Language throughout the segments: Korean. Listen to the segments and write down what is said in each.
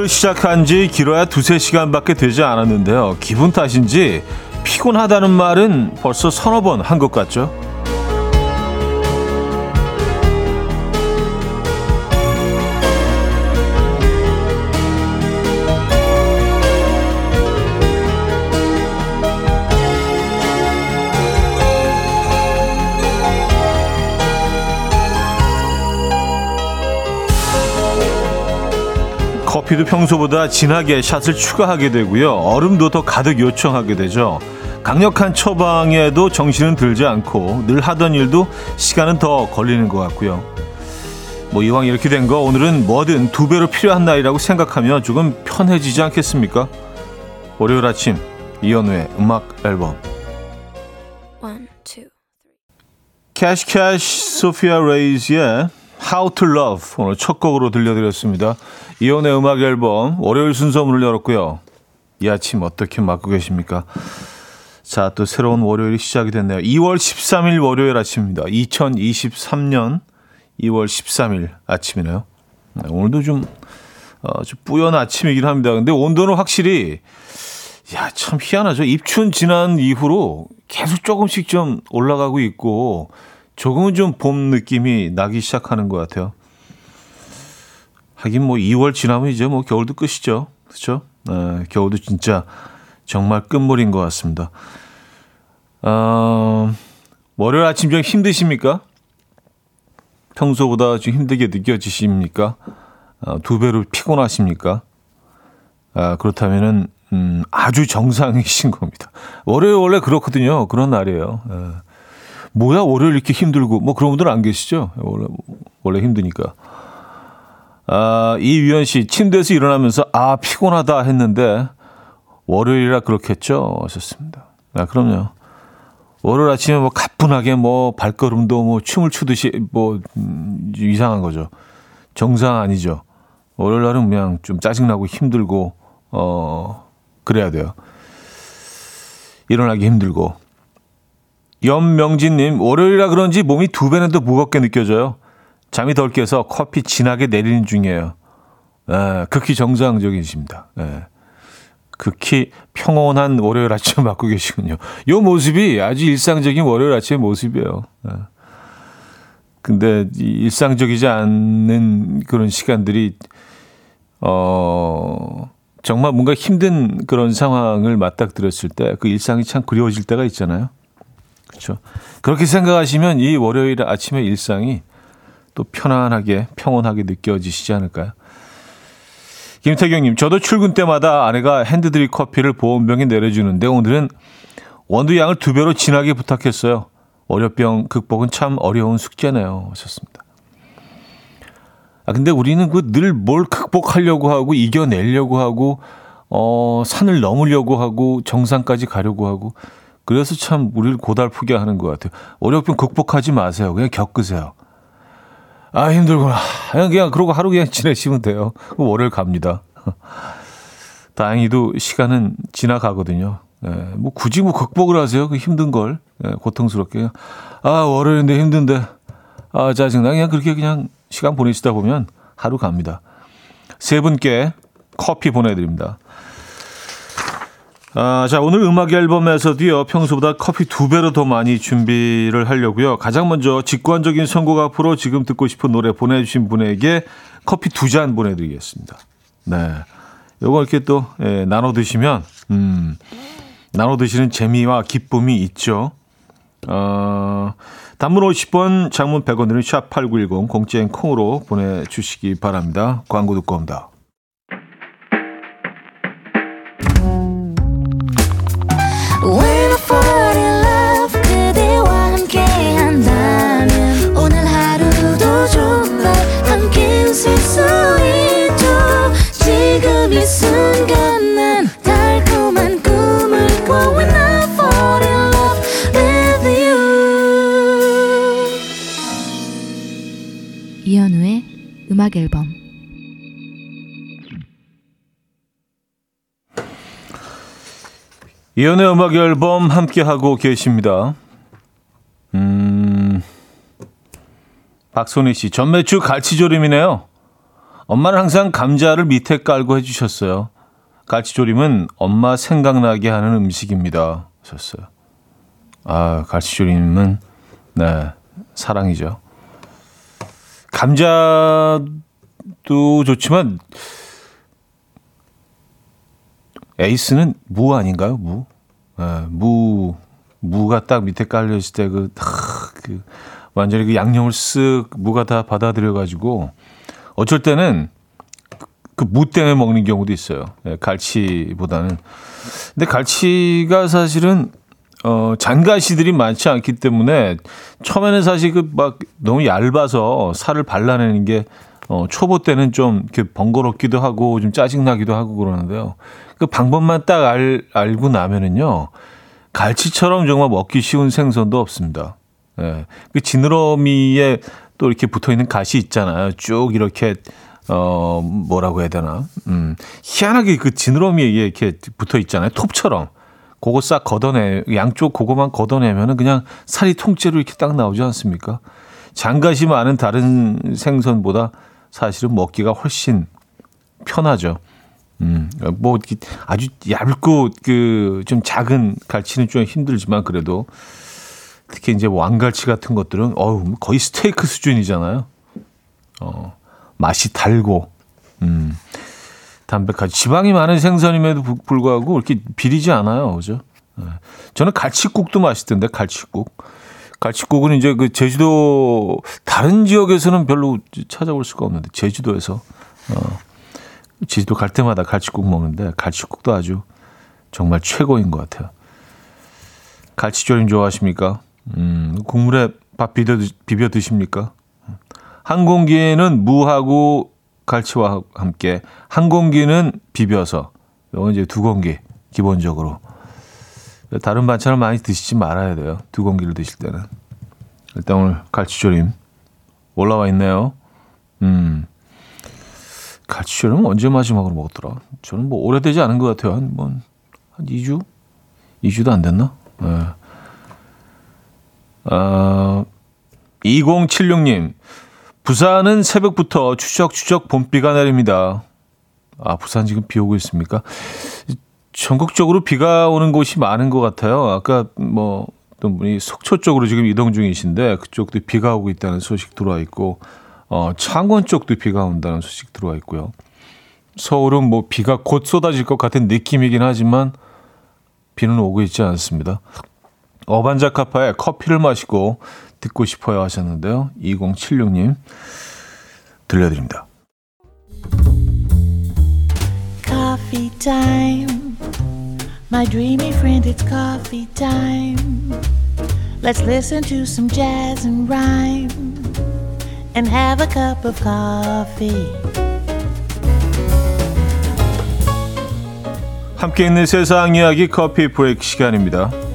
하루를 시작한 지 길어야 두세 시간밖에 되지 않았는데요. 기분 탓인지 피곤하다는 말은 벌써 서너 번 한 것 같죠? 커피도 평소보다 진하게 샷을 추가하게 되고요. 얼음도 더 가득 요청하게 되죠. 강력한 처방에도 정신은 들지 않고 늘 하던 일도 시간은 더 걸리는 것 같고요. 뭐 이왕 이렇게 된 거 오늘은 뭐든 두 배로 필요한 날이라고 생각하면 조금 편해지지 않겠습니까? 월요일 아침 이현우의 음악 앨범 One, two. 캐시 캐시 소피아 레이즈의 How to Love 오늘 첫 곡으로 들려드렸습니다. 이연의 음악 앨범 월요일 순서 문을 열었고요. 이 아침 어떻게 맞고 계십니까? 자, 또 새로운 월요일이 시작이 됐네요. 2월 13일 월요일 아침입니다. 2023년 2월 13일 아침이네요. 네, 오늘도 좀, 어, 좀 뿌연 아침이긴 합니다. 근데 온도는 확실히, 야, 참 희한하죠. 입춘 지난 이후로 계속 조금씩 좀 올라가고 있고, 조금은 좀 봄 느낌이 나기 시작하는 것 같아요. 하긴 뭐 2월 지나면 이제 뭐 겨울도 끝이죠. 그렇죠? 네, 겨울도 진짜 정말 끝물인 것 같습니다. 어, 월요일 아침 좀 힘드십니까? 평소보다 좀 힘들게 느껴지십니까? 어, 두 배로 피곤하십니까? 아, 그렇다면은 음, 아주 정상이신 겁니다. 월요일 원래 그렇거든요. 그런 날이에요. 예. 뭐야 월요일 이렇게 힘들고 뭐 그런 분들 안 계시죠? 원래 원래 힘드니까. 아, 이유연 씨 침대에서 일어나면서 아 피곤하다 했는데 월요일이라 그렇겠죠. 하셨습니다. 아, 그럼요. 월요일 아침에 뭐 가뿐하게 뭐 발걸음도 뭐 춤을 추듯이 뭐 음, 이상한 거죠. 정상 아니죠. 월요일 날은 그냥 좀 짜증나고 힘들고 어 그래야 돼요. 일어나기 힘들고. 염명진님 월요일이라 그런지 몸이 두 배는 더 무겁게 느껴져요. 잠이 덜 깨서 커피 진하게 내리는 중이에요. 에, 극히 정상적이십니다. 에. 극히 평온한 월요일 아침 맞고 계시군요. 요 모습이 아주 일상적인 월요일 아침의 모습이에요. 에. 근데 이 일상적이지 않는 그런 시간들이 어 정말 뭔가 힘든 그런 상황을 맞닥뜨렸을 때 그 일상이 참 그리워질 때가 있잖아요. 그렇죠. 그렇게 생각하시면 이 월요일 아침의 일상이 또 편안하게 평온하게 느껴지시지 않을까요? 김태경님, 저도 출근 때마다 아내가 핸드드립 커피를 보온병에 내려주는데 오늘은 원두 양을 두 배로 진하게 부탁했어요. 월요병 극복은 참 어려운 숙제네요. 하셨습니다. 아, 근데 우리는 그 늘 뭘 극복하려고 하고 이겨내려고 하고, 어, 산을 넘으려고 하고 정상까지 가려고 하고, 그래서 참 우리를 고달프게 하는 것 같아요. 월요병 극복하지 마세요. 그냥 겪으세요. 아, 힘들구나. 그냥, 그냥, 그러고 하루 그냥 지내시면 돼요. 월요일 갑니다. 다행히도 시간은 지나가거든요. 예, 뭐 굳이 뭐 극복을 하세요. 그 힘든 걸. 예, 고통스럽게. 아, 월요일인데 힘든데. 아, 짜증나. 그냥 그렇게 그냥 시간 보내시다 보면 하루 갑니다. 세 분께 커피 보내드립니다. 아, 자, 오늘 음악 앨범에서도요, 평소보다 커피 두 배로 더 많이 준비를 하려고요. 가장 먼저 직관적인 선곡 앞으로 지금 듣고 싶은 노래 보내주신 분에게 커피 두 잔 보내드리겠습니다. 네. 요거 이렇게 또, 예, 나눠 드시면, 음, 나눠 드시는 재미와 기쁨이 있죠. 어, 단문 50번, 장문 100원들은 샵8910, 공짜인 콩으로 보내주시기 바랍니다. 광고 듣고 옵니다. 음악 앨범 이연의 음악 앨범 함께 하고 계십니다. 음, 박소희 씨, 전매추 갈치조림이네요. 엄마는 항상 감자를 밑에 깔고 해 주셨어요. 갈치조림은 엄마 생각나게 하는 음식입니다. 하셨어요. 아, 갈치조림은, 네, 사랑이죠. 감자도 좋지만, 에이스는 무 아닌가요? 무? 네, 무, 무가 딱 밑에 깔려 있을 때 그, 그, 완전히 그 양념을 쓱 무가 다 받아들여 가지고, 어쩔 때는 그무 때문에 먹는 경우도 있어요. 예, 갈치보다는. 근데 갈치가 사실은 어, 잔가시들이 많지 않기 때문에 처음에는 사실 그 막 너무 얇아서 살을 발라내는 게 어, 초보 때는 좀 이렇게 번거롭기도 하고 좀 짜증나기도 하고 그러는데요. 그 방법만 딱 알, 알고 나면은요. 갈치처럼 정말 먹기 쉬운 생선도 없습니다. 예. 그 지느러미에 또 이렇게 붙어 있는 가시 있잖아요. 쭉 이렇게 어 뭐라고 해야 되나? 음. 희한하게 그 지느러미에 이렇게 붙어 있잖아요. 톱처럼. 그거 싹 걷어내 양쪽 그거만 걷어내면은 그냥 살이 통째로 이렇게 딱 나오지 않습니까? 장가시 많은 다른 생선보다 사실은 먹기가 훨씬 편하죠. 음, 뭐 아주 얇고 그 좀 작은 갈치는 좀 힘들지만 그래도 특히 이제 왕갈치 같은 것들은 어우 거의 스테이크 수준이잖아요. 어, 맛이 달고 음, 담백하지 지방이 많은 생선임에도 부- 불구하고 이렇게 비리지 않아요, 그죠? 예. 저는 갈치국도 맛있던데 갈치국. 갈치국은 이제 그 제주도 다른 지역에서는 별로 찾아볼 수가 없는데 제주도에서 어, 제주도 갈 때마다 갈치국 먹는데 갈치국도 아주 정말 최고인 것 같아요. 갈치조림 좋아하십니까? 음, 국물에 밥 비벼, 드- 비벼 드십니까? 한 공기에는 무하고 갈치와 함께 한 공기는 비벼서 이건 이제 두 공기 기본적으로 다른 반찬을 많이 드시지 말아야 돼요. 두 공기를 드실 때는 일단 오늘 갈치조림 올라와 있네요. 음. 갈치조림은 언제 마지막으로 먹었더라? 저는 뭐 오래되지 않은 것 같아요. 한, 뭐, 한 2주? 2주도 안 됐나? 네. 아, 2076님. 부산은 새벽부터 추적추적 봄비가 내립니다. 아, 부산 지금 비 오고 있습니까? 전국적으로 비가 오는 곳이 많은 것 같아요. 아까 뭐, 어떤 분이 속초 쪽으로 지금 이동 중이신데 그쪽도 비가 오고 있다는 소식 들어와 있고, 어, 창원 쪽도 비가 온다는 소식 들어와 있고요. 서울은 뭐 비가 곧 쏟아질 것 같은 느낌이긴 하지만 비는 오고 있지 않습니다. 어반자카파의 커피를 마시고 듣고 싶어요 하셨는데요. 2076님 들려드립니다. Coffee time. My dreamy friend, it's coffee time. Let's listen to some jazz and rhyme and have a cup of coffee. 함께 있는 세상 이야기 커피 브레이크 시간입니다.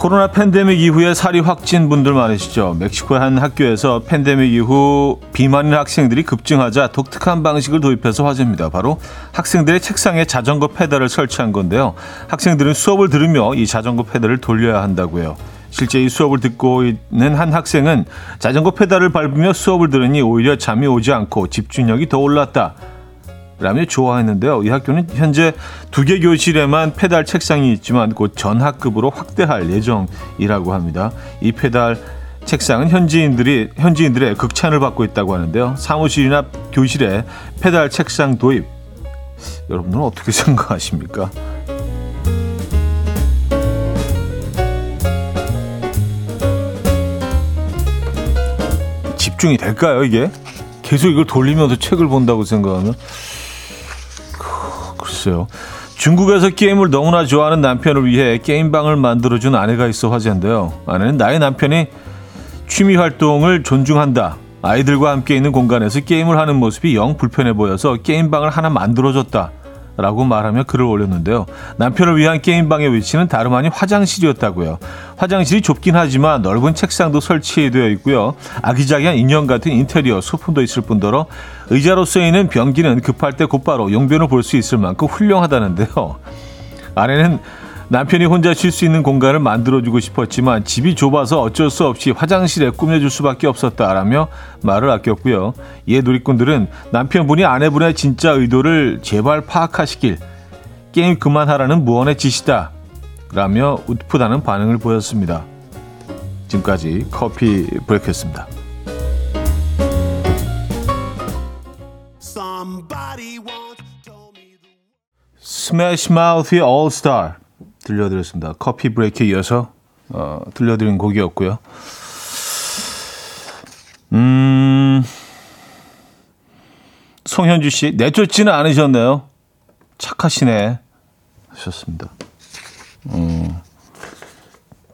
코로나 팬데믹 이후에 살이 확진 분들 많으시죠. 멕시코의 한 학교에서 팬데믹 이후 비만인 학생들이 급증하자 독특한 방식을 도입해서 화제입니다. 바로 학생들의 책상에 자전거 페달을 설치한 건데요. 학생들은 수업을 들으며 이 자전거 페달을 돌려야 한다고요. 실제 이 수업을 듣고 있는 한 학생은 자전거 페달을 밟으며 수업을 들으니 오히려 잠이 오지 않고 집중력이 더 올랐다. 라며 좋아했는데요. 이 학교는 현재 두 개 교실에만 페달 책상이 있지만 곧 전 학급으로 확대할 예정이라고 합니다. 이 페달 책상은 현지인들이 현지인들의 극찬을 받고 있다고 하는데요. 사무실이나 교실에 페달 책상 도입 여러분들은 어떻게 생각하십니까? 집중이 될까요, 이게? 계속 이걸 돌리면서 책을 본다고 생각하면 글쎄요. 중국에서 게임을 너무나 좋아하는 남편을 위해 게임방을 만들어준 아내가 있어 화제인데요. 아내는 나의 남편이 취미 활동을 존중한다. 아이들과 함께 있는 공간에서 게임을 하는 모습이 영 불편해 보여서 게임방을 하나 만들어줬다. 라고 말하며 글을 올렸는데요. 남편을 위한 게임방의 위치는 다름 아닌 화장실이었다고요. 화장실이 좁긴 하지만 넓은 책상도 설치되어 있고요. 아기자기한 인형 같은 인테리어 소품도 있을 뿐더러 의자로 쓰이는 변기는 급할 때 곧바로 용변을 볼 수 있을 만큼 훌륭하다는데요. 아내는 남편이 혼자 쉴 수 있는 공간을 만들어주고 싶었지만 집이 좁아서 어쩔 수 없이 화장실에 꾸며줄 수밖에 없었다라며 말을 아꼈고요. 이에 누리꾼들은 남편분이 아내분의 진짜 의도를 제발 파악하시길 게임 그만하라는 무언의 짓이다 라며 웃프다는 반응을 보였습니다. 지금까지 커피 브레이크였습니다. 스매시 마우스의 All Star 들려드렸습니다. 커피 브레이크에 이어서 어, 들려드린 곡이었고요. 음, 송현주 씨 내쫓지는 않으셨나요? 착하시네 하셨습니다. 음,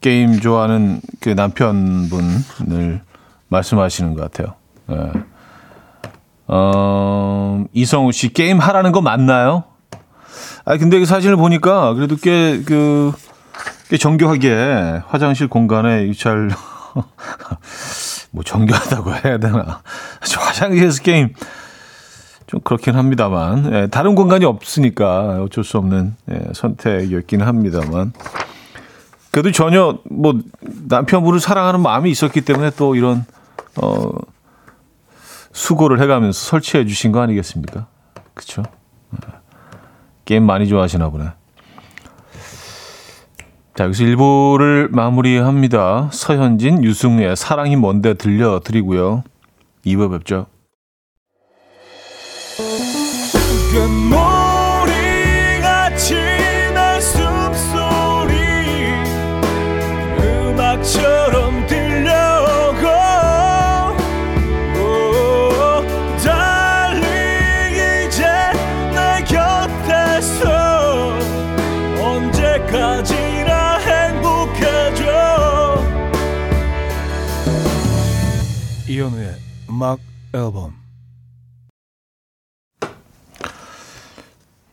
게임 좋아하는 그 남편분을 말씀하시는 것 같아요. 예. 어, 이성우 씨 게임 하라는 거 맞나요? 아 근데 그 사진을 보니까 그래도 꽤 그 꽤 정교하게 화장실 공간에 잘 뭐 정교하다고 해야 되나 화장실에서 게임 좀 그렇긴 합니다만 예, 다른 공간이 없으니까 어쩔 수 없는 예, 선택이었기는 합니다만 그래도 전혀 뭐 남편분을 사랑하는 마음이 있었기 때문에 또 이런 어 수고를 해가면서 설치해 주신 거 아니겠습니까? 그렇죠? 게임 많이 좋아하시나 보네. 자, 여기서 1부를 마무리합니다. 서현진, 유승우의 사랑이 뭔데 들려드리고요. 2부 뵙죠. 음악 앨범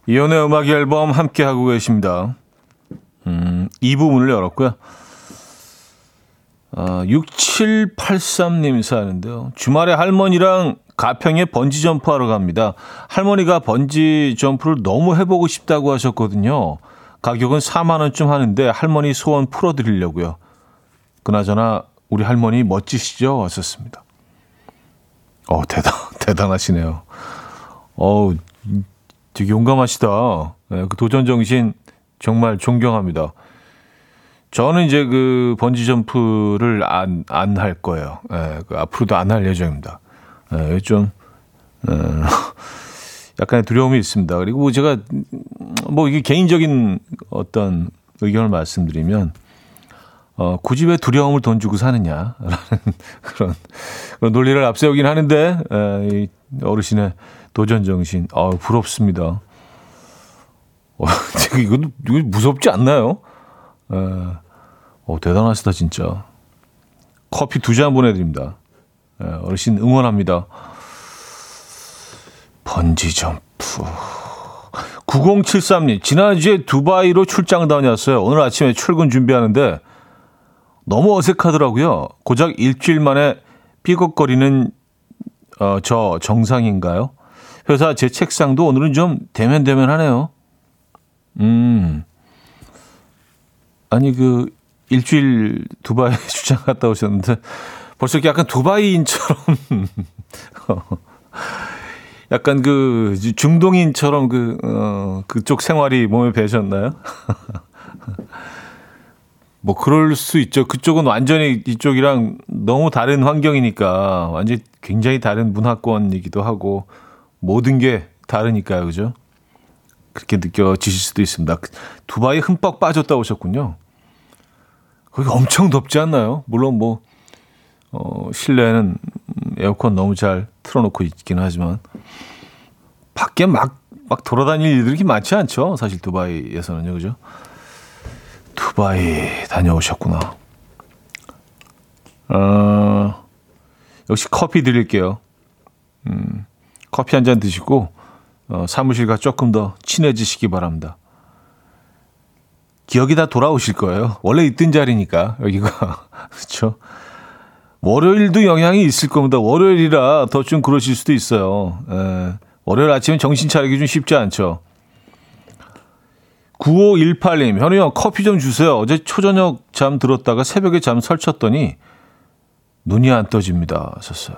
이연의 음악 앨범 함께 하고 계십니다. 음, 2부 문을 열었고요. 아, 6783님 사는데요. 주말에 할머니랑 가평에 번지 점프 하러 갑니다. 할머니가 번지 점프를 너무 해보고 싶다고 하셨거든요. 가격은 4만 원쯤 하는데 할머니 소원 풀어드리려고요. 그나저나 우리 할머니 멋지시죠? 왔었습니다. 어 대단 대단하시네요. 어우 되게 용감하시다. 예, 그 도전 정신 정말 존경합니다. 저는 이제 그 번지 점프를 안 안 할 거예요. 예, 그 앞으로도 안 할 예정입니다. 예, 좀 어, 약간의 두려움이 있습니다. 그리고 제가 뭐 이게 개인적인 어떤 의견을 말씀드리면 어, 굳이 왜 두려움을 돈 주고 사느냐라는 그런, 그런 논리를 앞세우긴 하는데 에, 이 어르신의 도전 정신, 아 부럽습니다. 어, 이거 무섭지 않나요? 에, 어, 대단하시다 진짜. 커피 두 잔 보내드립니다. 에, 어르신 응원합니다. 번지 점프. 9073님, 지난주에 두바이로 출장 다녔어요. 오늘 아침에 출근 준비하는데 너무 어색하더라고요. 고작 일주일 만에 삐걱거리는 어, 저 정상인가요? 회사 제 책상도 오늘은 좀 대면대면 하네요. 음. 아니 그 일주일 두바이 출장 갔다 오셨는데 벌써 약간 두바이인처럼 약간 그 중동인처럼 그 어, 그쪽 생활이 몸에 배셨나요? 뭐 그럴 수 있죠. 그쪽은 완전히 이쪽이랑 너무 다른 환경이니까 완전 히 굉장히 다른 문화권이기도 하고 모든 게 다르니까요, 그죠? 그렇게 느껴지실 수도 있습니다. 두바이 흠뻑 빠졌다 오셨군요. 거기 엄청 덥지 않나요? 물론 뭐 어, 실내는 에어컨 너무 잘 틀어놓고 있긴 하지만 밖에 막 막 돌아다닐 일들이 많지 않죠. 사실 두바이에서는요, 그죠? 두바이 다녀오셨구나. 어, 역시 커피 드릴게요. 음, 커피 한 잔 드시고 어, 사무실과 조금 더 친해지시기 바랍니다. 기억이 다 돌아오실 거예요. 원래 있던 자리니까 여기가 그렇죠. 월요일도 영향이 있을 겁니다. 월요일이라 더 좀 그러실 수도 있어요. 에, 월요일 아침에 정신 차리기 좀 쉽지 않죠. 9518님, 현우 형 커피 좀 주세요. 어제 초저녁 잠 들었다가 새벽에 잠 설쳤더니 눈이 안 떠집니다. 하셨어요.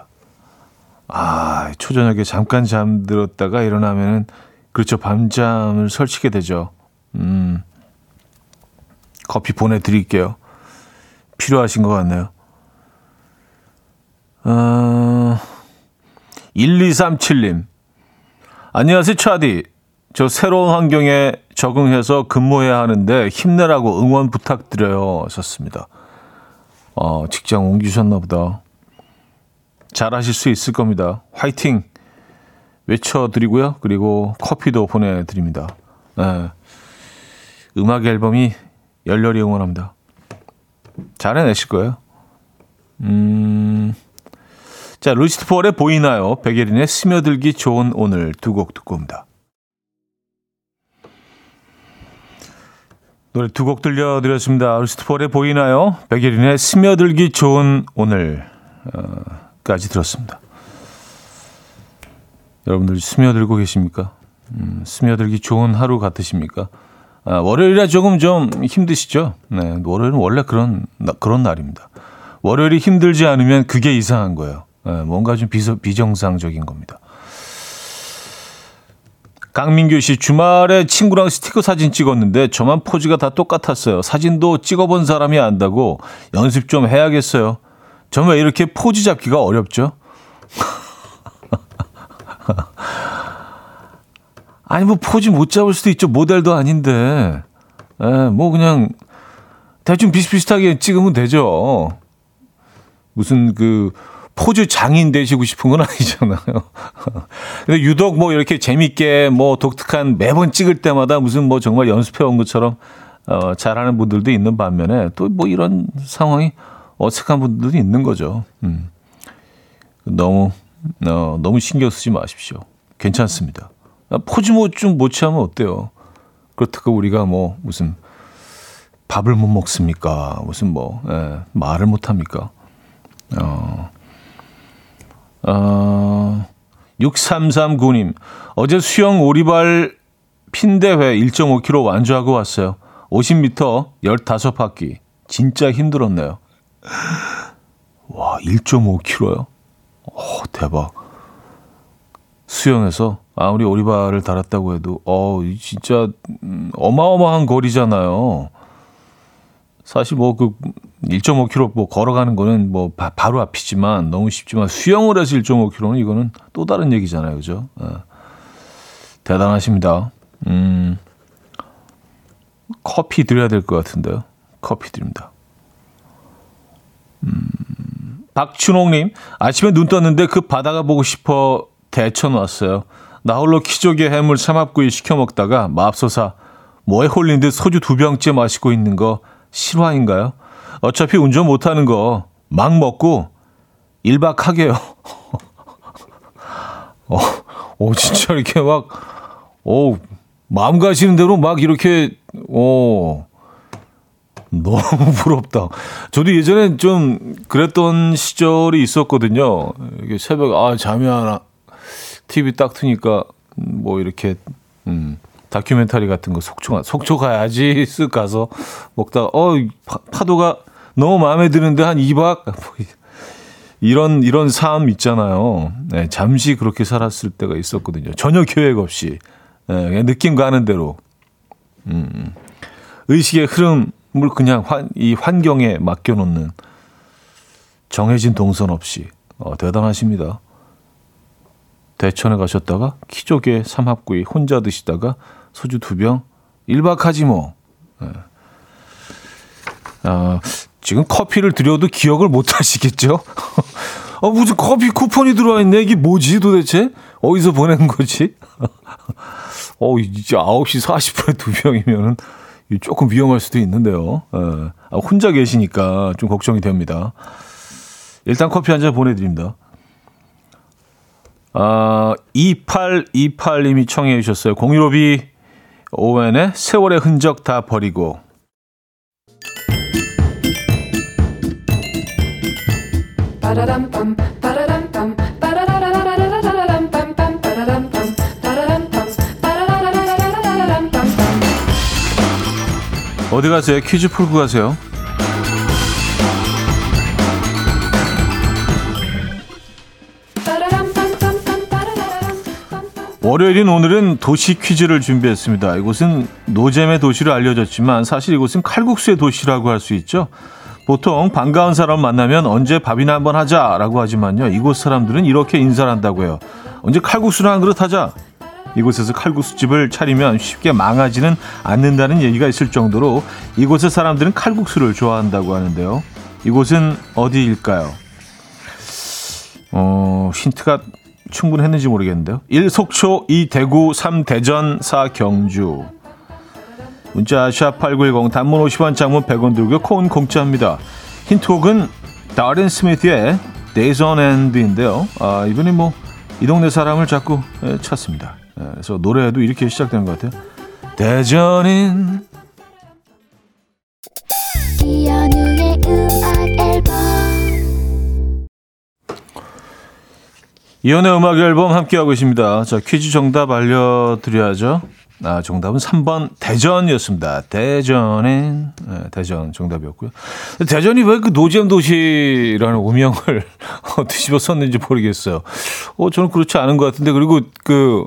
아, 초저녁에 잠깐 잠들었다가 일어나면은 그렇죠. 밤잠을 설치게 되죠. 음. 커피 보내 드릴게요. 필요하신 것 같네요. 어, 1237님. 안녕하세요, 차디. 저 새로운 환경에 적응해서 근무해야 하는데 힘내라고 응원 부탁드려요. 하셨습니다. 어, 직장 옮기셨나 보다. 잘하실 수 있을 겁니다. 화이팅! 외쳐드리고요. 그리고 커피도 보내드립니다. 네. 음악 앨범이 열렬히 응원합니다. 잘 해내실 거예요. 음. 자, 루시트 폴의 보이나요? 백예린의 스며들기 좋은 오늘 두 곡 듣고 옵니다. 노래 두 곡 들려드렸습니다. 루시트 폴의 보이나요? 백예린의 스며들기 좋은 오늘까지 들었습니다. 여러분들 스며들고 계십니까? 음, 스며들기 좋은 하루 같으십니까? 아, 월요일이라 조금 좀 힘드시죠? 네, 월요일은 원래 그런 그런 날입니다. 월요일이 힘들지 않으면 그게 이상한 거예요. 네, 뭔가 좀 비서, 비정상적인 겁니다. 강민규 씨 주말에 친구랑 스티커 사진 찍었는데 저만 포즈가 다 똑같았어요. 사진도 찍어본 사람이 안다고 연습 좀 해야겠어요. 정말 이렇게 포즈 잡기가 어렵죠? 아니 뭐 포즈 못 잡을 수도 있죠. 모델도 아닌데. 에, 뭐 그냥 대충 비슷비슷하게 찍으면 되죠. 무슨 그 포즈 장인 되시고 싶은 건 아니잖아요. 근데 유독 뭐 이렇게 재밌게 뭐 독특한 매번 찍을 때마다 무슨 뭐 정말 연습해 온 것처럼 어, 잘하는 분들도 있는 반면에 또 뭐 이런 상황이 어색한 분들도 있는 거죠. 음. 너무 어, 너무 신경 쓰지 마십시오. 괜찮습니다. 포즈 뭐 좀 못 취하면 어때요? 그렇다고 우리가 뭐 무슨 밥을 못 먹습니까? 무슨 뭐 예, 말을 못 합니까? 어, 어, 6339님, 어제 수영 오리발 핀대회 1.5km 완주하고 왔어요. 50m 15바퀴. 진짜 힘들었네요. 와, 1.5km요? 오, 대박. 수영에서 아무리 오리발을 달았다고 해도, 어, 진짜, 음, 어마어마한 거리잖아요. 사실 뭐 그 1.5km 뭐 걸어가는 거는 뭐 바, 로 앞이지만 너무 쉽지만 수영을 해서 1.5km는 이거는 또 다른 얘기잖아요. 그죠? 네. 대단하십니다. 음, 커피 드려야 될 것 같은데요. 커피 드립니다. 음, 박춘홍님, 아침에 눈 떴는데 그 바다가 보고 싶어 대천 왔어요. 나 홀로 키조개 해물 삼합구이 시켜 먹다가 맙소사 뭐에 홀린 듯 소주 두 병째 마시고 있는 거 실화인가요? 어차피 운전 못하는 거 막 먹고 1박 하게요. 어, 어, 진짜 이렇게 막, 어, 마음 가시는 대로 막 이렇게, 어, 너무 부럽다. 저도 예전엔 좀 그랬던 시절이 있었거든요. 이게 새벽, 아, 잠이 안 와. TV 딱 트니까 뭐 이렇게, 음, 다큐멘터리 같은 거 속초, 속초 가야지 쓱 가서 먹다가, 어, 파, 도가 너무 마음에 드는데 한 2박? 이런, 이런 삶 있잖아요. 네, 잠시 그렇게 살았을 때가 있었거든요. 전혀 계획 없이. 네, 느낌 가는 대로. 음, 의식의 흐름을 그냥 환, 이 환경에 맡겨놓는 정해진 동선 없이. 어, 대단하십니다. 대천에 가셨다가 키조개 삼합구이 혼자 드시다가 소주 두 병, 1박 하지 뭐. 네. 아, 지금 커피를 드려도 기억을 못 하시겠죠? 아, 무슨 커피 쿠폰이 들어와 있네. 이게 뭐지 도대체? 어디서 보낸 거지? 어, 이제 9시 40분에 두 병이면은 조금 위험할 수도 있는데요. 예. 아, 혼자 계시니까 좀 걱정이 됩니다. 일단 커피 한 잔 보내드립니다. 아, 2828님이 청해 주셨어요. 공유로비 오웬의 세월의 흔적 다 버리고 어디 가세요? 퀴즈 풀고 가세요. 월요일인 오늘은 도시 퀴즈를 준비했습니다. 이곳은 노잼의 도시로 알려졌지만 사실 이곳은 칼국수의 도시라고 할 수 있죠. 보통 반가운 사람 만나면 언제 밥이나 한번 하자라고 하지만요. 이곳 사람들은 이렇게 인사를 한다고요. 언제 칼국수나 한 그릇 하자. 이곳에서 칼국수집을 차리면 쉽게 망하지는 않는다는 얘기가 있을 정도로 이곳의 사람들은 칼국수를 좋아한다고 하는데요. 이곳은 어디일까요? 어, 힌트가 충분했는지 모르겠는데요. 1 속초, 2 대구, 3 대전, 4 경주. 문자 샵8910 단문 50원 장문 100원 들고 콩 공짜입니다. 힌트곡은 다른 스미스의 Days on End인데요. 아, 이분이 뭐 이 동네 사람을 자꾸 예, 찾습니다. 예, 그래서 노래도 이렇게 시작되는 것 같아요. 대전인 이현우의 음악 앨범 이연의 음악 앨범 함께하고 있습니다. 자, 퀴즈 정답 알려드려야죠. 아, 정답은 3번 대전이었습니다. 대전엔 네, 대전 정답이었고요. 대전이 왜 그 노잼 도시라는 오명을 뒤집어 썼는지 모르겠어요. 어, 저는 그렇지 않은 것 같은데 그리고 그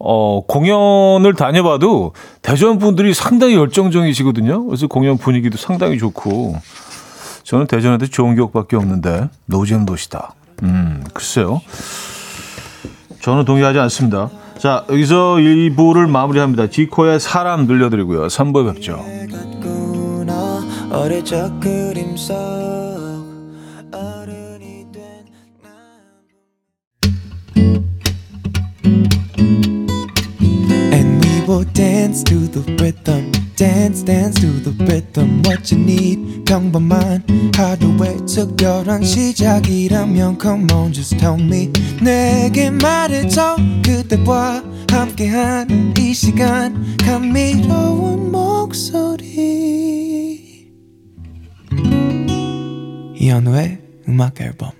어, 공연을 다녀봐도 대전 분들이 상당히 열정적이시거든요. 그래서 공연 분위기도 상당히 좋고 저는 대전한테 좋은 기억밖에 없는데 노잼 도시다. 음, 글쎄요. 저는 동의하지 않습니다. 자, 여기서 2부를 마무리합니다. 지코의 사람 들려드리고요. 3부에 뵙죠. dance to the rhythm Dance, dance to the rhythm What you need, 평범한 하루의 특별한 시작이라면 Come on, just tell me. 내게 말해줘. 그대와 함께한 이 시간. 감미로운 목소리. 이현우의 음악 앨범.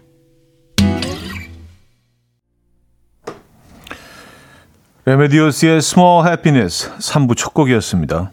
레메디오스의 Small Happiness 3부 첫 곡이었습니다.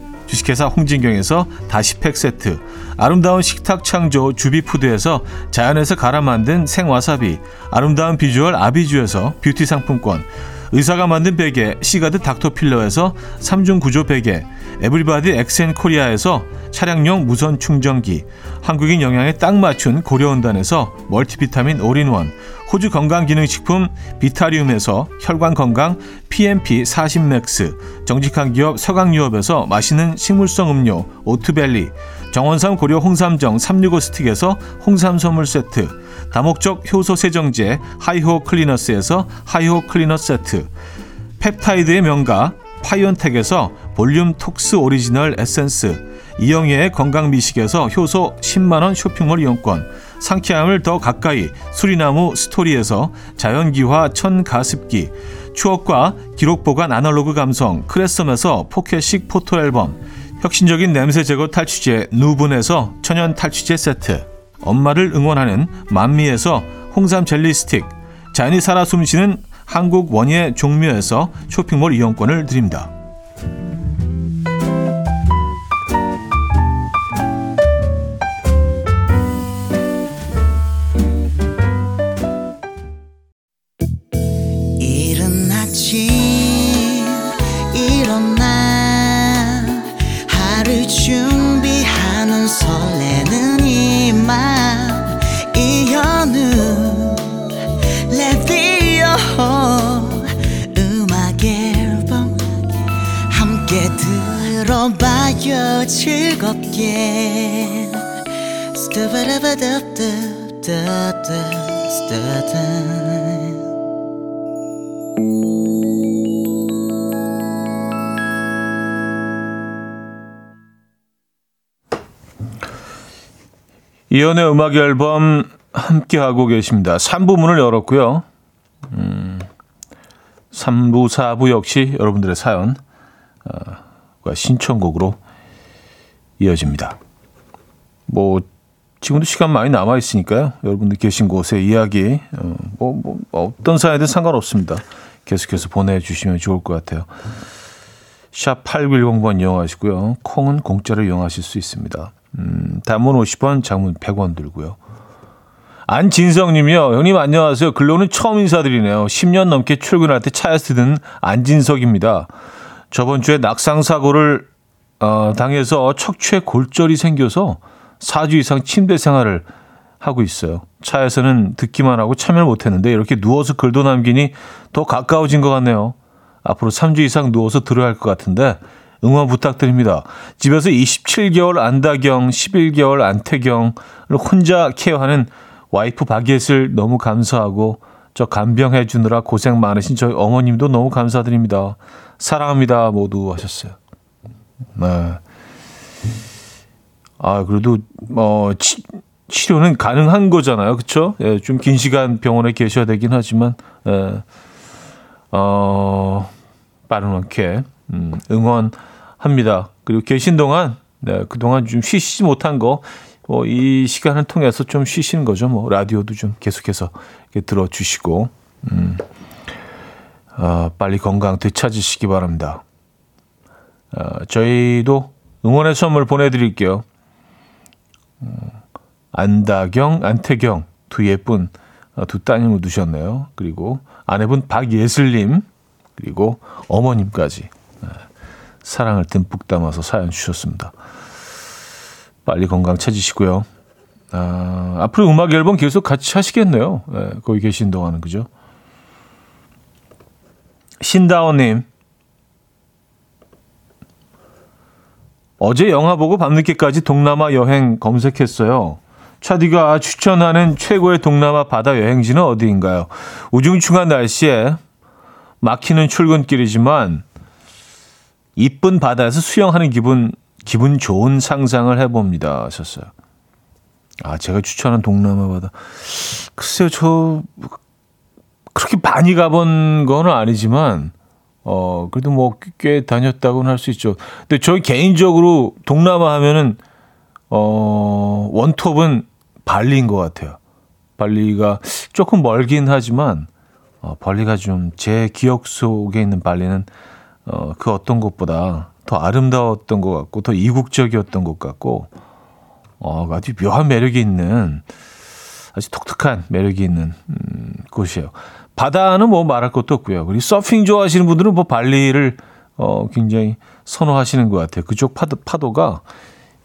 주식회사 홍진경에서 다시팩 세트, 아름다운 식탁 창조 주비푸드에서 자연에서 갈아 만든 생와사비, 아름다운 비주얼 아비주에서 뷰티 상품권, 의사가 만든 베개 시가드 닥터필러에서 3중 구조 베개, 에브리바디 엑센 코리아에서 차량용 무선 충전기, 한국인 영양에 딱 맞춘 고려원단에서 멀티비타민 올인원, 호주 건강기능식품 비타리움에서 혈관건강 PMP 40맥스, 정직한 기업 서강유업에서 맛있는 식물성 음료 오트벨리, 정원삼 고려 홍삼정 365 스틱에서 홍삼 선물 세트, 다목적 효소 세정제 하이호 클리너스에서 하이호 클리너 세트, 펩타이드의 명가 파이온텍에서 볼륨 톡스 오리지널 에센스, 이영애의 건강미식에서 효소 10만원 쇼핑몰 이용권, 상쾌함을 더 가까이 수리나무 스토리에서 자연기화 천가습기, 추억과 기록보관 아날로그 감성 크레썸에서 포켓식 포토앨범, 혁신적인 냄새 제거 탈취제 누분에서 천연 탈취제 세트, 엄마를 응원하는 만미에서 홍삼 젤리 스틱, 자연이 살아 숨쉬는 한국 원예 종묘에서 쇼핑몰 이용권을 드립니다. 즐겁게 스타바라바다다다다다다 이연의 음악 앨범 함께 하고 계십니다. 3부 문을 열었고요. 음, 3부, 4부 역시 여러분들의 사연 과 신청곡으로 이어집니다. 뭐 지금도 시간 많이 남아 있으니까요. 여러분들 계신 곳의 이야기 어, 뭐, 뭐 어떤 사연이든 상관없습니다. 계속해서 보내주시면 좋을 것 같아요. 샵 8910번 이용하시고요. 콩은 공짜로 이용하실 수 있습니다. 음, 단문 50원, 장문 100원 들고요. 안진성님이요. 형님 안녕하세요. 근로는 처음 인사드리네요. 10년 넘게 출근할 때 차에서 듣는 안진석입니다. 저번 주에 낙상 사고를 어, 당해서 척추에 골절이 생겨서 4주 이상 침대 생활을 하고 있어요. 차에서는 듣기만 하고 참여를 못했는데 이렇게 누워서 글도 남기니 더 가까워진 것 같네요. 앞으로 3주 이상 누워서 들어야 할 것 같은데 응원 부탁드립니다. 집에서 27개월 안다경, 11개월 안태경을 혼자 케어하는 와이프 박예슬 너무 감사하고 저 간병해 주느라 고생 많으신 저희 어머님도 너무 감사드립니다. 사랑합니다 모두 하셨어요. 네. 아 그래도 뭐 치, 치료는 가능한 거잖아요, 그렇죠? 예, 좀 긴 시간 병원에 계셔야 되긴 하지만 예, 어 빠르게 음, 응원합니다. 그리고 계신 동안 네, 그 동안 좀 쉬시지 못한 거. 뭐 이 시간을 통해서 좀 쉬시는 거죠. 뭐 라디오도 좀 계속해서 들어주시고 음, 어, 빨리 건강 되찾으시기 바랍니다. 어, 저희도 응원의 선물 보내드릴게요. 어, 안다경, 안태경 두 예쁜 어, 두 따님을 두셨네요. 그리고 아내분 박예슬님 그리고 어머님까지 네, 사랑을 듬뿍 담아서 사연 주셨습니다. 빨리 건강 찾으시고요. 아, 앞으로 음악 앨범 계속 같이 하시겠네요. 네, 거기 계신 동안은 그죠? 신다원님 어제 영화 보고 밤늦게까지 동남아 여행 검색했어요. 차디가 추천하는 최고의 동남아 바다 여행지는 어디인가요? 우중충한 날씨에 막히는 출근길이지만 이쁜 바다에서 수영하는 기분 기분 좋은 상상을 해봅니다. 하셨어요. 아 제가 추천한 동남아 바다 글쎄요 저 그렇게 많이 가본 건 아니지만 어 그래도 뭐 꽤 다녔다고는 할 수 있죠. 근데 저희 개인적으로 동남아 하면은 어 원톱은 발리인 것 같아요. 발리가 조금 멀긴 하지만 어, 발리가 좀 제 기억 속에 있는 발리는 어, 그 어떤 곳보다 더 아름다웠던 것 같고 더 이국적이었던 것 같고 어, 아주 묘한 매력이 있는 아주 독특한 매력이 있는 음, 곳이에요. 바다는 뭐 말할 것도 없고요. 그리고 서핑 좋아하시는 분들은 뭐 발리를 어, 굉장히 선호하시는 것 같아요. 그쪽 파도, 파도가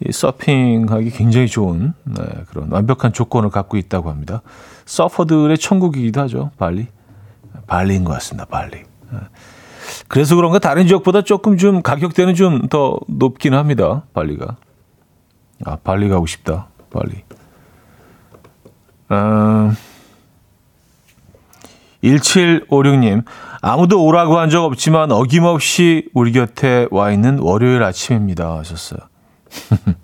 이 서핑하기 굉장히 좋은 네, 그런 완벽한 조건을 갖고 있다고 합니다. 서퍼들의 천국이기도 하죠. 발리. 발리인 것 같습니다. 발리. 네. 그래서 그런가 다른 지역보다 조금 좀 가격대는 좀 더 높긴 합니다. 발리가. 아, 발리 가고 싶다. 발리. 음, 1756님, 아무도 오라고 한 적 없지만 어김없이 우리 곁에 와 있는 월요일 아침입니다. 하셨어요.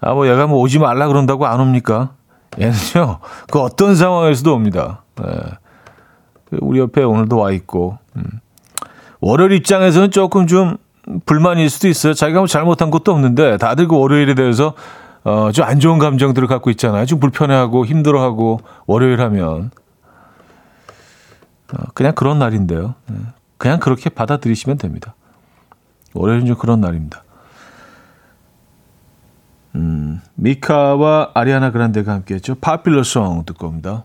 아, 뭐 얘가 뭐 오지 말라 그런다고 안 옵니까? 얘는요, 그 어떤 상황에서도 옵니다. 네. 우리 옆에 오늘도 와 있고, 음. 월요일 입장에서는 조금 좀 불만일 수도 있어요. 자기가 뭐 잘못한 것도 없는데 다들 그 월요일에 대해서 어, 좀 안 좋은 감정들을 갖고 있잖아요. 좀 불편해하고 힘들어하고 월요일 하면 어, 그냥 그런 날인데요. 네. 그냥 그렇게 받아들이시면 됩니다. 월요일은 좀 그런 날입니다. 음, 미카와 아리아나 그란데가 함께했죠. 파필러송 듣고 옵니다.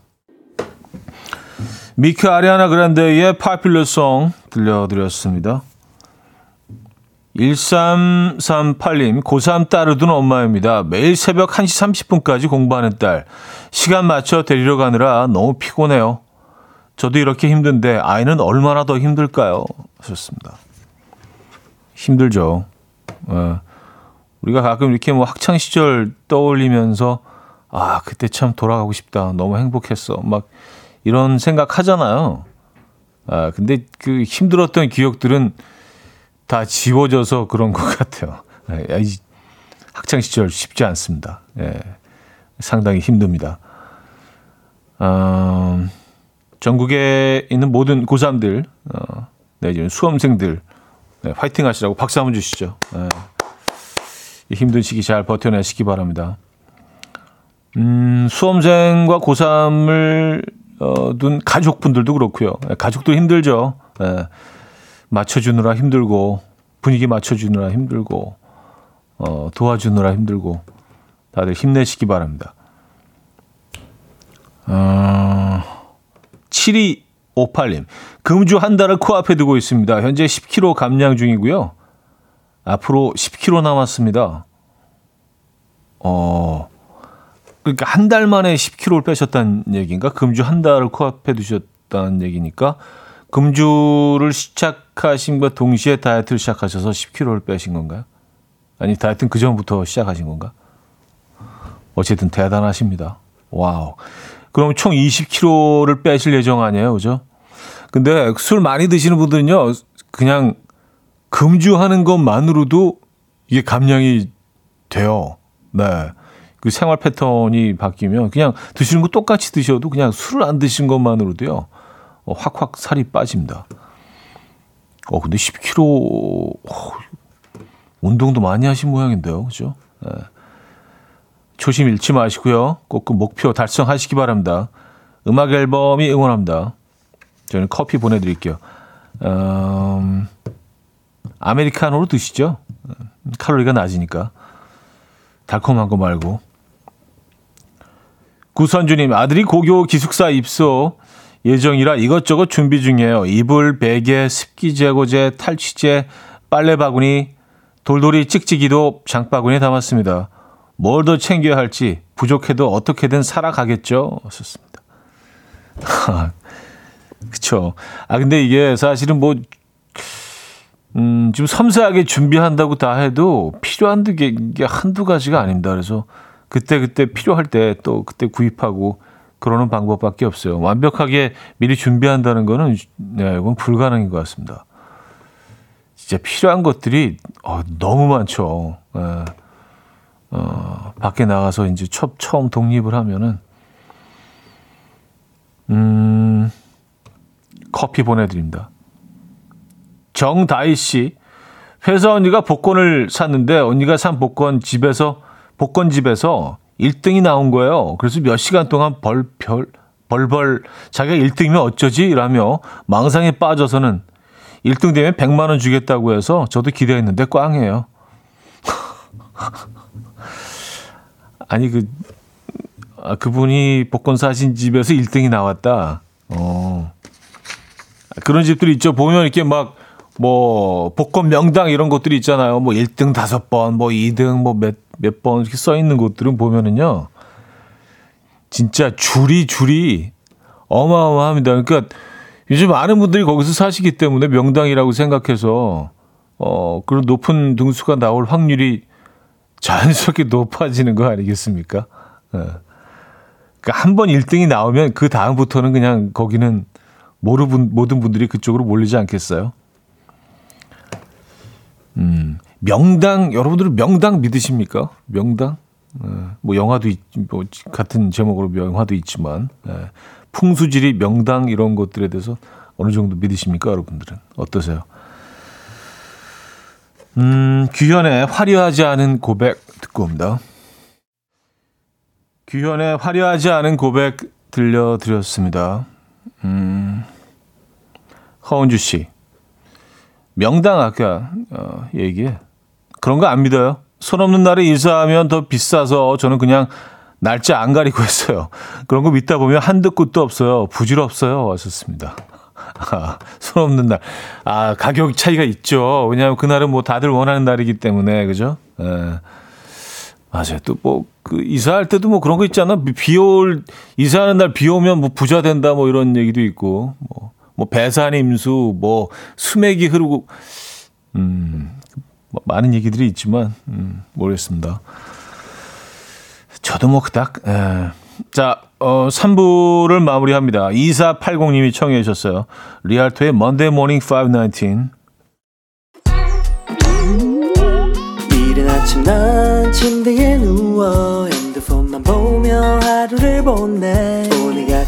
미카 아리아나 그란데의 파필러송 들려드렸습니다. 1338님, 고3 딸을 둔 엄마입니다. 매일 새벽 1시 30분까지 공부하는 딸. 시간 맞춰 데리러 가느라 너무 피곤해요. 저도 이렇게 힘든데 아이는 얼마나 더 힘들까요? 하셨습니다. 힘들죠. 어. 우리가 가끔 이렇게 뭐 학창 시절 떠올리면서 아, 그때 참 돌아가고 싶다. 너무 행복했어. 막 이런 생각 하잖아요. 아, 근데 그 힘들었던 기억들은 다 지워져서 그런 것 같아요. 예, 학창 시절 쉽지 않습니다. 예. 상당히 힘듭니다. 어, 전국에 있는 모든 고3들, 어, 내지는 수험생들, 네, 화이팅 하시라고 박수 한번 주시죠. 네. 이 힘든 시기 잘 버텨내시기 바랍니다. 음, 수험생과 고3을 어, 둔 가족분들도 그렇고요. 네, 가족도 힘들죠. 네. 맞춰주느라 힘들고 분위기 맞춰주느라 힘들고 어, 도와주느라 힘들고 다들 힘내시기 바랍니다. 어, 7258님 금주 한 달을 코앞에 두고 있습니다. 현재 10kg 감량 중이고요. 앞으로 10kg 남았습니다. 어, 그러니까 한 달 만에 10kg를 빼셨다는 얘기인가? 금주 한 달을 코앞에 두셨다는 얘기니까 금주를 시작하신 것 동시에 다이어트를 시작하셔서 10kg를 빼신 건가요? 아니 다이어트는 그 전부터 시작하신 건가? 어쨌든 대단하십니다. Wow. 그럼 총 20kg를 빼실 예정 아니에요, 그죠? 근데 술 많이 드시는 분들은요, 그냥 금주하는 것만으로도 이게 감량이 돼요. 네. 그 생활 패턴이 바뀌면 그냥 드시는 거 똑같이 드셔도 그냥 술을 안 드신 것만으로도요, 어, 확확 살이 빠집니다. 어, 근데 10kg, 어, 운동도 많이 하신 모양인데요. 그죠? 네. 초심 잃지 마시고요. 꼭 그 목표 달성하시기 바랍니다. 음악 앨범이 응원합니다. 저는 커피 보내드릴게요. 음, 아메리카노로 드시죠. 칼로리가 낮으니까. 달콤한 거 말고. 구선주님, 아들이 고교 기숙사 입소 예정이라 이것저것 준비 중이에요. 이불, 베개, 습기 제거제, 탈취제, 빨래 바구니, 돌돌이 찍찍이도 장바구니에 담았습니다. 뭘 더 챙겨야 할지 부족해도 어떻게든 살아가겠죠. 썼습니다. 그쵸. 아, 근데 이게 사실은 뭐, 음, 좀 섬세하게 준비한다고 다 해도 필요한 게 이게 한두 가지가 아닙니다. 그래서 그때 그때 필요할 때 또 그때 구입하고 그러는 방법밖에 없어요. 완벽하게 미리 준비한다는 거는 네, 이건 불가능인 것 같습니다. 진짜 필요한 것들이 어, 너무 많죠. 예. 어, 밖에 나가서 이제 처, 처음 독립을 하면은 음, 커피 보내드립니다. 정다희 씨, 회사 언니가 복권을 샀는데 언니가 산 복권 집에서 복권 집에서 1등이 나온 거예요. 그래서 몇 시간 동안 벌, 별, 벌벌 자기가 1등이면 어쩌지? 라며 망상에 빠져서는 1등 되면 100만 원 주겠다고 해서 저도 기대했는데 꽝이에요. 아니 그 아, 그분이 복권 사신 집에서 1등이 나왔다. 어. 그런 집들이 있죠. 보면 이렇게 막 뭐 복권 명당 이런 것들이 있잖아요. 뭐 1등 다섯 번, 뭐 2등 뭐 몇 몇 번 이렇게 써 있는 곳들은 보면은요. 진짜 줄이 줄이 어마어마합니다. 그러니까 요즘 많은 분들이 거기서 사시기 때문에 명당이라고 생각해서 어 그런 높은 등수가 나올 확률이 자연스럽게 높아지는 거 아니겠습니까? 예. 그러니까 한 번 1등이 나오면 그 다음부터는 그냥 거기는 모르 분, 모든 분들이 그쪽으로 몰리지 않겠어요? 음, 명당 여러분들은 명당 믿으십니까? 명당? 예, 뭐 영화도 있, 뭐 같은 제목으로 영화도 있지만 예, 풍수지리 명당 이런 것들에 대해서 어느 정도 믿으십니까, 여러분들은 어떠세요? 음, 규현의 화려하지 않은 고백 듣고 옵니다. 규현의 화려하지 않은 고백 들려드렸습니다. 음, 허은주 씨. 명당 아까 어, 얘기해. 그런 거 안 믿어요. 손 없는 날에 이사하면 더 비싸서 저는 그냥 날짜 안 가리고 했어요. 그런 거 믿다 보면 한도 끝도 없어요. 부질없어요. 왔었습니다. 아, 손 없는 날. 아, 가격 차이가 있죠. 왜냐하면 그날은 뭐 다들 원하는 날이기 때문에, 그죠? 예. 맞아요. 또 뭐, 그, 이사할 때도 뭐 그런 거 있잖아. 비 올, 이사하는 날 비 오면 뭐 부자 된다 뭐 이런 얘기도 있고, 뭐, 뭐 배산 임수, 뭐 수맥이 흐르고, 음, 뭐 많은 얘기들이 있지만, 음, 모르겠습니다. 저도 뭐 그닥, 에. 자, 어, 3부를 마무리합니다. 2480님이 청해 주셨어요. 리알토의 Monday Morning 519. 이른 아침 난 침대에 누워 핸드폰만 보며 하루를 보내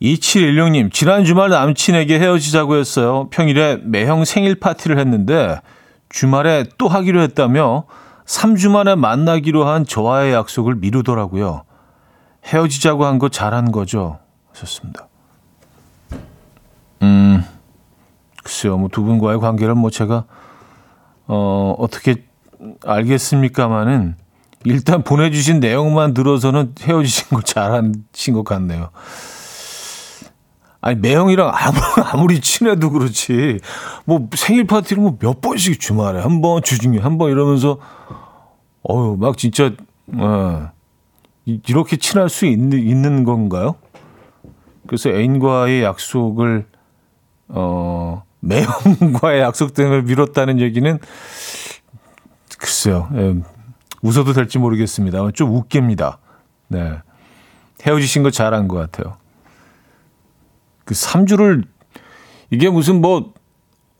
2716님, 지난 주말 남친에게 헤어지자고 했어요. 평일에 매형 생일 파티를 했는데 주말에 또 하기로 했다며 3주 만에 만나기로 한 저와의 약속을 미루더라고요. 헤어지자고 한 거 잘한 거죠. 하셨습니다. 음, 글쎄요, 뭐 두 분과의 관계를 뭐 제가, 어, 어떻게 알겠습니까마는 일단 보내주신 내용만 들어서는 헤어지신 거 잘하신 것 같네요. 아니 매형이랑 아무, 아무리 친해도 그렇지 뭐 생일 파티를 뭐 몇 번씩 주말에 한 번 주중에 한 번 이러면서 어유 막 진짜 어, 이- 이렇게 친할 수 있는, 있는 건가요? 그래서 애인과의 약속을 어 매형과의 약속 등을 미뤘다는 얘기는 글쎄요. 예, 웃어도 될지 모르겠습니다. 좀 웃깁니다. 네. 헤어지신 거 잘한 것 같아요. 그 3주를, 이게 무슨 뭐,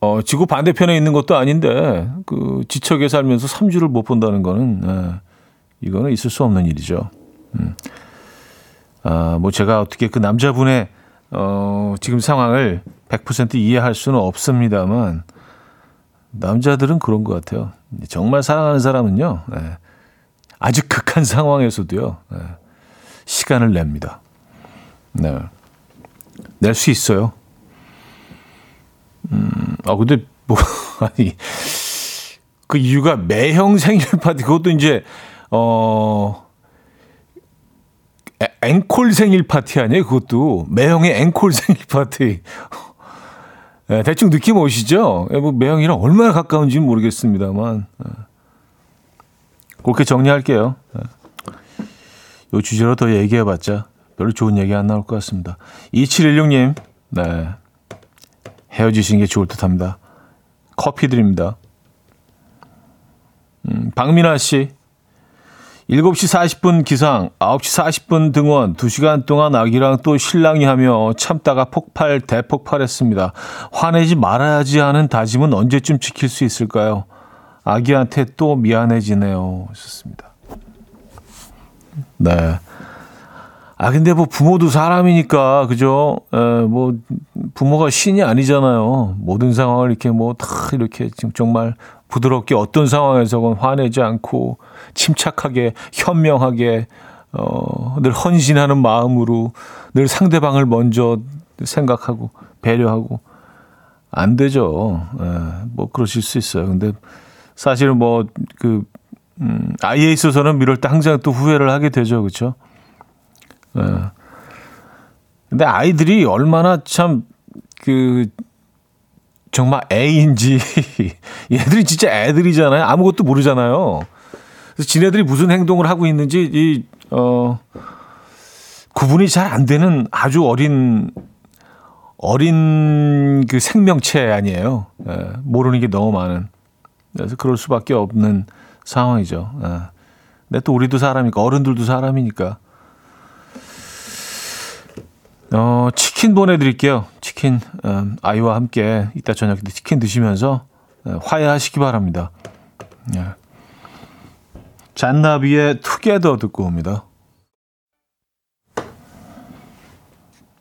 어, 지구 반대편에 있는 것도 아닌데, 그, 지척에 살면서 3주를 못 본다는 거는, 예, 이거는 있을 수 없는 일이죠. 음. 아, 뭐 제가 어떻게 그 남자분의, 어, 지금 상황을 100% 이해할 수는 없습니다만, 남자들은 그런 것 같아요. 정말 사랑하는 사람은요, 예, 아주 극한 상황에서도요, 예, 시간을 냅니다. 네. 낼 수 있어요. 음, 아, 근데, 뭐, 아니, 그 이유가 매형 생일 파티, 그것도 이제, 어, 에- 앵콜 생일 파티 아니에요? 그것도. 매형의 앵콜 생일 파티. 예, 대충 느낌 오시죠? 예, 뭐 매형이랑 얼마나 가까운지는 모르겠습니다만 예. 그렇게 정리할게요. 예. 요 주제로 더 얘기해봤자 별로 좋은 얘기 안 나올 것 같습니다. 2716님, 네. 헤어지신 게 좋을 듯 합니다. 커피 드립니다. 음, 박민아 씨, 7시 40분 기상, 9시 40분 등원, 2시간 동안 아기랑 또 신랑이 하며 참다가 폭발, 대폭발했습니다. 화내지 말아야지 하는 다짐은 언제쯤 지킬 수 있을까요? 아기한테 또 미안해지네요. 하셨습니다. 네. 아, 근데 뭐 부모도 사람이니까, 그죠? 에, 뭐, 부모가 신이 아니잖아요. 모든 상황을 이렇게 뭐 다 이렇게 지금 정말 부드럽게 어떤 상황에서건 화내지 않고 침착하게, 현명하게, 어, 늘 헌신하는 마음으로 늘 상대방을 먼저 생각하고 배려하고 안 되죠. 에, 뭐 그러실 수 있어요. 근데 사실은 뭐 그, 음, 아이에 있어서는 미룰 때 항상 또 후회를 하게 되죠. 그렇죠? 예. 근데 아이들이 얼마나 참, 그, 정말 애인지, 얘들이 진짜 애들이잖아요. 아무것도 모르잖아요. 그래서 지네들이 무슨 행동을 하고 있는지, 이, 어, 구분이 잘 안 되는 아주 어린, 어린 그 생명체 아니에요. 예, 모르는 게 너무 많은. 그래서 그럴 수밖에 없는 상황이죠. 예. 근데 또 우리도 사람이니까, 어른들도 사람이니까. 어, 치킨 보내드릴게요. 치킨, 음, 아이와 함께 이따 저녁 때 치킨 드시면서 어, 화해하시기 바랍니다. 예. 잔나비의 투게더 듣고 옵니다.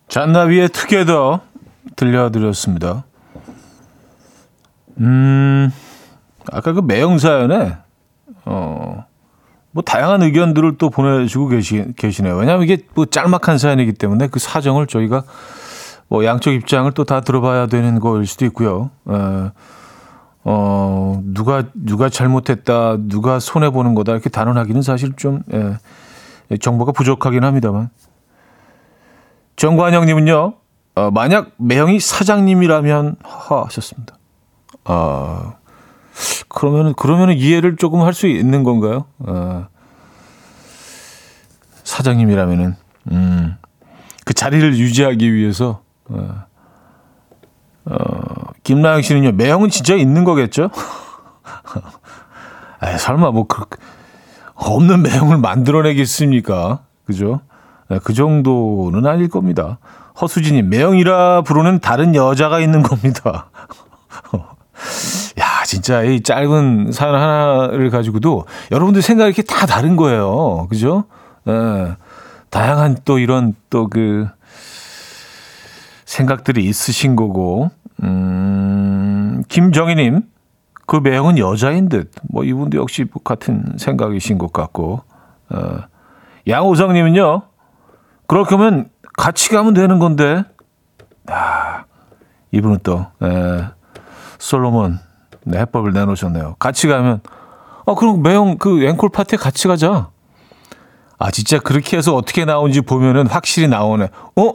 잔나비의 투게더 들려드렸습니다. 음, 아까 그 매형사연에, 어, 뭐 다양한 의견들을 또 보내주고 계시, 계시네요. 왜냐하면 이게 뭐 짤막한 사연이기 때문에 그 사정을 저희가 뭐 양쪽 입장을 또 다 들어봐야 되는 거일 수도 있고요. 어, 어 누가 누가 잘못했다, 누가 손해 보는 거다 이렇게 단언하기는 사실 좀 예, 정보가 부족하긴 합니다만. 정관영님은요, 어, 만약 매형이 사장님이라면 하하 하셨습니다. 아. 그러면은 그러면은 이해를 조금 할 수 있는 건가요? 어. 사장님이라면은 음, 그 자리를 유지하기 위해서 어, 어, 김나영 씨는요 매형은 진짜 있는 거겠죠? 에 설마 뭐 그, 없는 매형을 만들어내겠습니까? 그죠? 에, 그 정도는 아닐 겁니다. 허수진님 매형이라 부르는 다른 여자가 있는 겁니다. 야, 진짜 이 짧은 사연 하나를 가지고도 여러분들 생각이 이렇게 다 다른 거예요. 그죠? 예. 다양한 또 이런 또 그 생각들이 있으신 거고, 음, 김정희님, 그 매형은 여자인 듯. 뭐 이분도 역시 뭐 같은 생각이신 것 같고, 어, 양호성님은요, 그렇게 하면 같이 가면 되는 건데, 아, 이분은 또, 에, 솔로몬 네, 해법을 내놓으셨네요. 같이 가면 아 그럼 매형 그 앵콜 파티에 같이 가자. 아 진짜 그렇게 해서 어떻게 나온지 보면은 확실히 나오네. 어?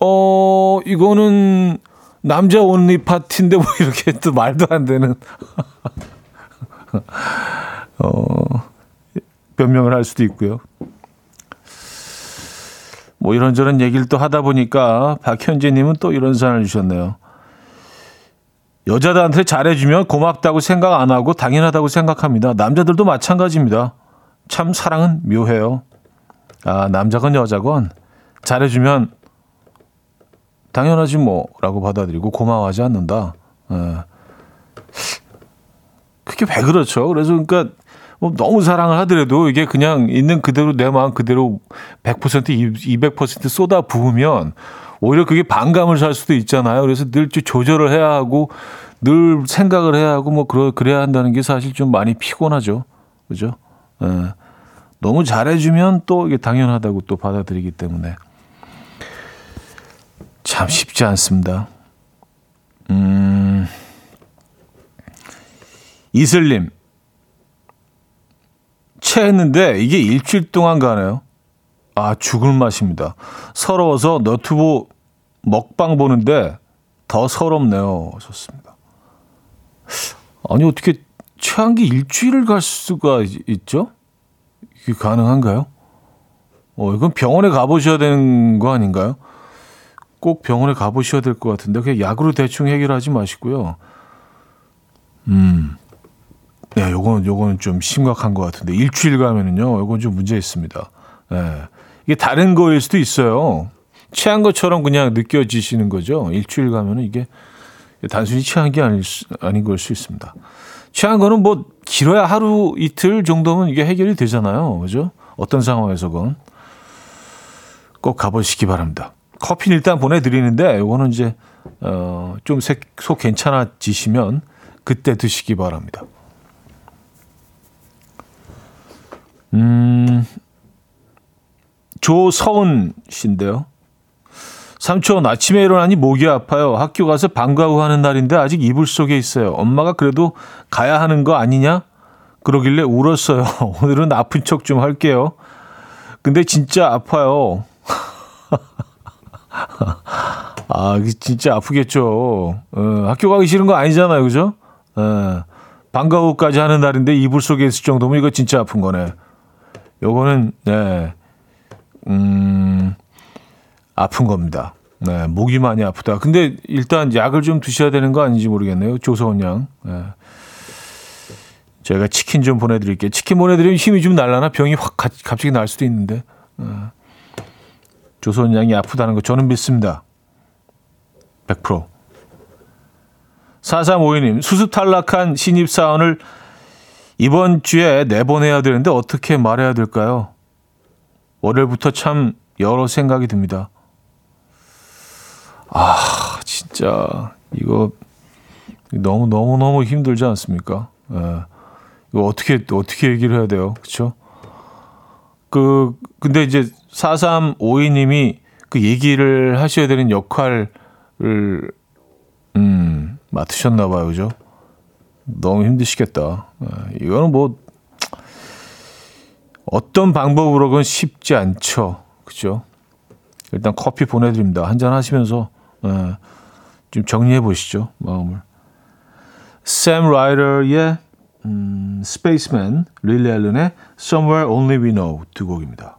어 이거는 남자 온리 파티인데 뭐 이렇게 또 말도 안 되는 어 변명을 할 수도 있고요. 뭐 이런저런 얘기를 또 하다 보니까 박현재님은 또 이런 사연을 주셨네요. 여자들한테 잘해주면 고맙다고 생각 안 하고 당연하다고 생각합니다. 남자들도 마찬가지입니다. 참 사랑은 묘해요. 아, 남자건 여자건 잘해주면 당연하지 뭐라고 받아들이고 고마워하지 않는다. 예. 그게 왜 그렇죠? 그래서 그러니까 뭐 너무 사랑을 하더라도 이게 그냥 있는 그대로 내 마음 그대로 100% 200% 쏟아 부으면 오히려 그게 반감을 살 수도 있잖아요. 그래서 늘좀 조절을 해야 하고 늘 생각을 해야 하고 뭐 그러, 그래야 한다는 게 사실 좀 많이 피곤하죠. 그죠? 예. 너무 잘해주면 또 이게 당연하다고 또 받아들이기 때문에 참 쉽지 않습니다. 음, 이슬님. 체했는데 이게 일주일 동안 가네요. 아, 죽을 맛입니다. 서러워서 너튜브 먹방 보는데 더 서럽네요. 좋습니다. 아니, 어떻게 체한 게 일주일을 갈 수가 있죠? 이게 가능한가요? 어, 이건 병원에 가보셔야 되는 거 아닌가요? 꼭 병원에 가보셔야 될 것 같은데, 그냥 약으로 대충 해결하지 마시고요. 음. 네, 요건, 요거는 좀 심각한 것 같은데, 일주일 가면은요, 요건 좀 문제 있습니다. 네. 이게 다른 거일 수도 있어요. 취한 것처럼 그냥 느껴지시는 거죠. 일주일 가면은 이게 단순히 취한 게 아닐 수, 아닌 걸 수 있습니다. 취한 거는 뭐 길어야 하루 이틀 정도면 이게 해결이 되잖아요. 그죠? 어떤 상황에서건 꼭 가보시기 바랍니다. 커피는 일단 보내드리는데 요거는 이제 어, 좀 속 괜찮아지시면 그때 드시기 바랍니다. 음, 조서은 씨인데요. 삼촌 아침에 일어나니 목이 아파요. 학교 가서 방과 후 하는 날인데 아직 이불 속에 있어요. 엄마가 그래도 가야 하는 거 아니냐? 그러길래 울었어요. 오늘은 아픈 척 좀 할게요. 근데 진짜 아파요. 아, 진짜 아프겠죠. 어, 학교 가기 싫은 거 아니잖아요. 그죠? 어, 방과 후까지 하는 날인데 이불 속에 있을 정도면 이거 진짜 아픈 거네. 요거는, 네. 음, 아픈 겁니다. 네, 목이 많이 아프다. 근데 일단 약을 좀 드셔야 되는 거 아닌지 모르겠네요. 조서원 양. 네. 저희가 치킨 좀 보내드릴게요. 치킨 보내드리면 힘이 좀 날라나 병이 확 가, 갑자기 날 수도 있는데. 네. 조서원 양이 아프다는 거 저는 믿습니다. 100%. 4352님, 수습 탈락한 신입사원을 이번 주에 내보내야 되는데 어떻게 말해야 될까요? 월요일부터 참 여러 생각이 듭니다. 아, 진짜 이거 너무 너무 너무 힘들지 않습니까? 예. 이거 어떻게 어떻게 얘기를 해야 돼요? 그렇죠? 그 근데 이제 4352 님이 그 얘기를 하셔야 되는 역할을 음, 맡으셨나 봐요. 그죠? 너무 힘드시겠다. 예. 이거는 뭐 어떤 방법으로건 쉽지 않죠. 그죠? 일단 커피 보내드립니다. 한잔 하시면서 예, 좀 정리해 보시죠. 마음을. 샘 라이더의 음, Space Man, 릴리 앨런의 Somewhere Only We Know 두 곡입니다.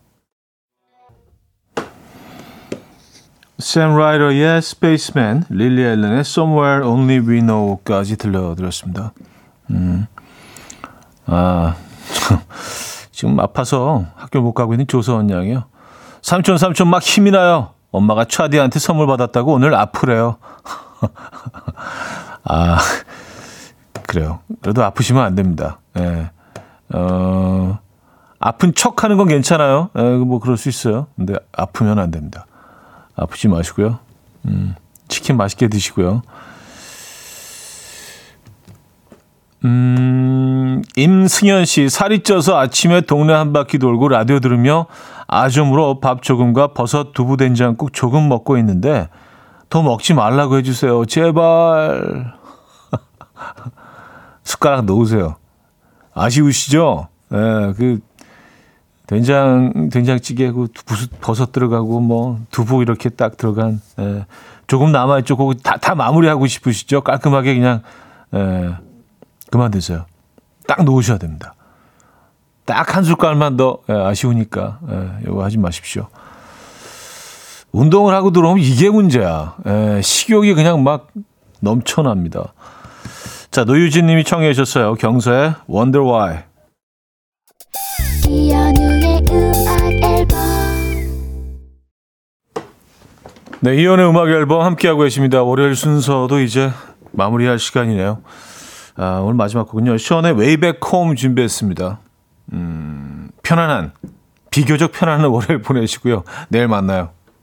샘 라이더의 Space Man, 릴리 앨런의 Somewhere Only We Know까지 들려드렸습니다. 음, 아... 지금 아파서 학교 못 가고 있는 조서원 양이요. 삼촌, 삼촌 막 힘이 나요. 엄마가 차디한테 선물 받았다고 오늘 아프래요. 아, 그래요. 그래도 아프시면 안 됩니다. 예. 어, 아픈 척 하는 건 괜찮아요. 예, 뭐 그럴 수 있어요. 근데 아프면 안 됩니다. 아프지 마시고요. 음, 치킨 맛있게 드시고요. 음, 임승현 씨, 살이 쪄서 아침에 동네 한 바퀴 돌고 라디오 들으며 아점으로 밥 조금과 버섯 두부 된장국 조금 먹고 있는데 더 먹지 말라고 해주세요. 제발. 숟가락 넣으세요. 아쉬우시죠? 예, 그, 된장, 된장찌개, 그, 버섯 들어가고, 뭐, 두부 이렇게 딱 들어간, 예, 조금 남아있죠. 그거 다, 다 마무리하고 싶으시죠? 깔끔하게 그냥, 예, 그만 드세요. 딱 놓으셔야 됩니다. 딱 한 숟갈만 더, 예, 아쉬우니까, 예, 이거 하지 마십시오. 운동을 하고 들어오면 이게 문제야. 예, 식욕이 그냥 막 넘쳐납니다. 자, 노유진 님이 청해 주셨어요. 경서의 Wonder Why. 네, 이연의 음악 앨범 함께하고 계십니다. 월요일 순서도 이제 마무리할 시간이네요. 아, 오늘 마지막 곡은요. Way Back Home 준비했습니다. 음, 편안한, 비교적 편안한 월요일 보내시고요. 내일 만나요.